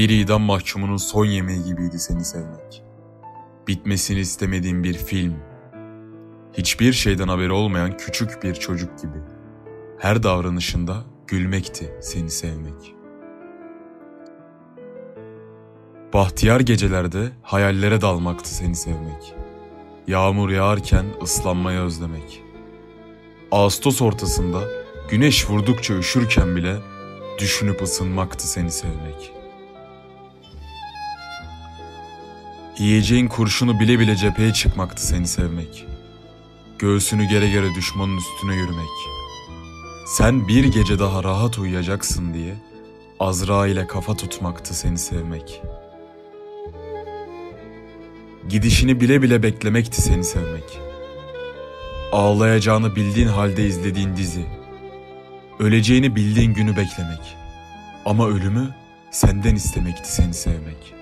Bir idam mahkumunun son yemeği gibiydi seni sevmek. Bitmesini istemediğim bir film. Hiçbir şeyden haberi olmayan küçük bir çocuk gibi. Her davranışında gülmekti seni sevmek. Bahtiyar gecelerde hayallere dalmaktı seni sevmek. Yağmur yağarken ıslanmayı özlemek. Ağustos ortasında güneş vurdukça üşürken bile düşünüp ısınmaktı seni sevmek. Yiyeceğin kurşunu bile bile cepheye çıkmaktı seni sevmek. Göğsünü gere gere düşmanın üstüne yürümek. Sen bir gece daha rahat uyuyacaksın diye Azra ile kafa tutmaktı seni sevmek. Gidişini bile bile beklemekti seni sevmek. Ağlayacağını bildiğin halde izlediğin dizi. Öleceğini bildiğin günü beklemek. Ama ölümü senden istemekti seni sevmek.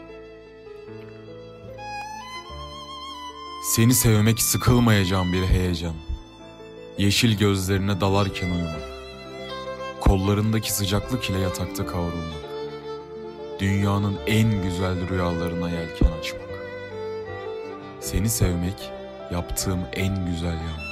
Seni sevmek sıkılmayacağım bir heyecan. Yeşil gözlerine dalarken uyumak. Kollarındaki sıcaklık ile yatakta kavrulmak. Dünyanın en güzel rüyalarına yelken açmak. Seni sevmek yaptığım en güzel yan.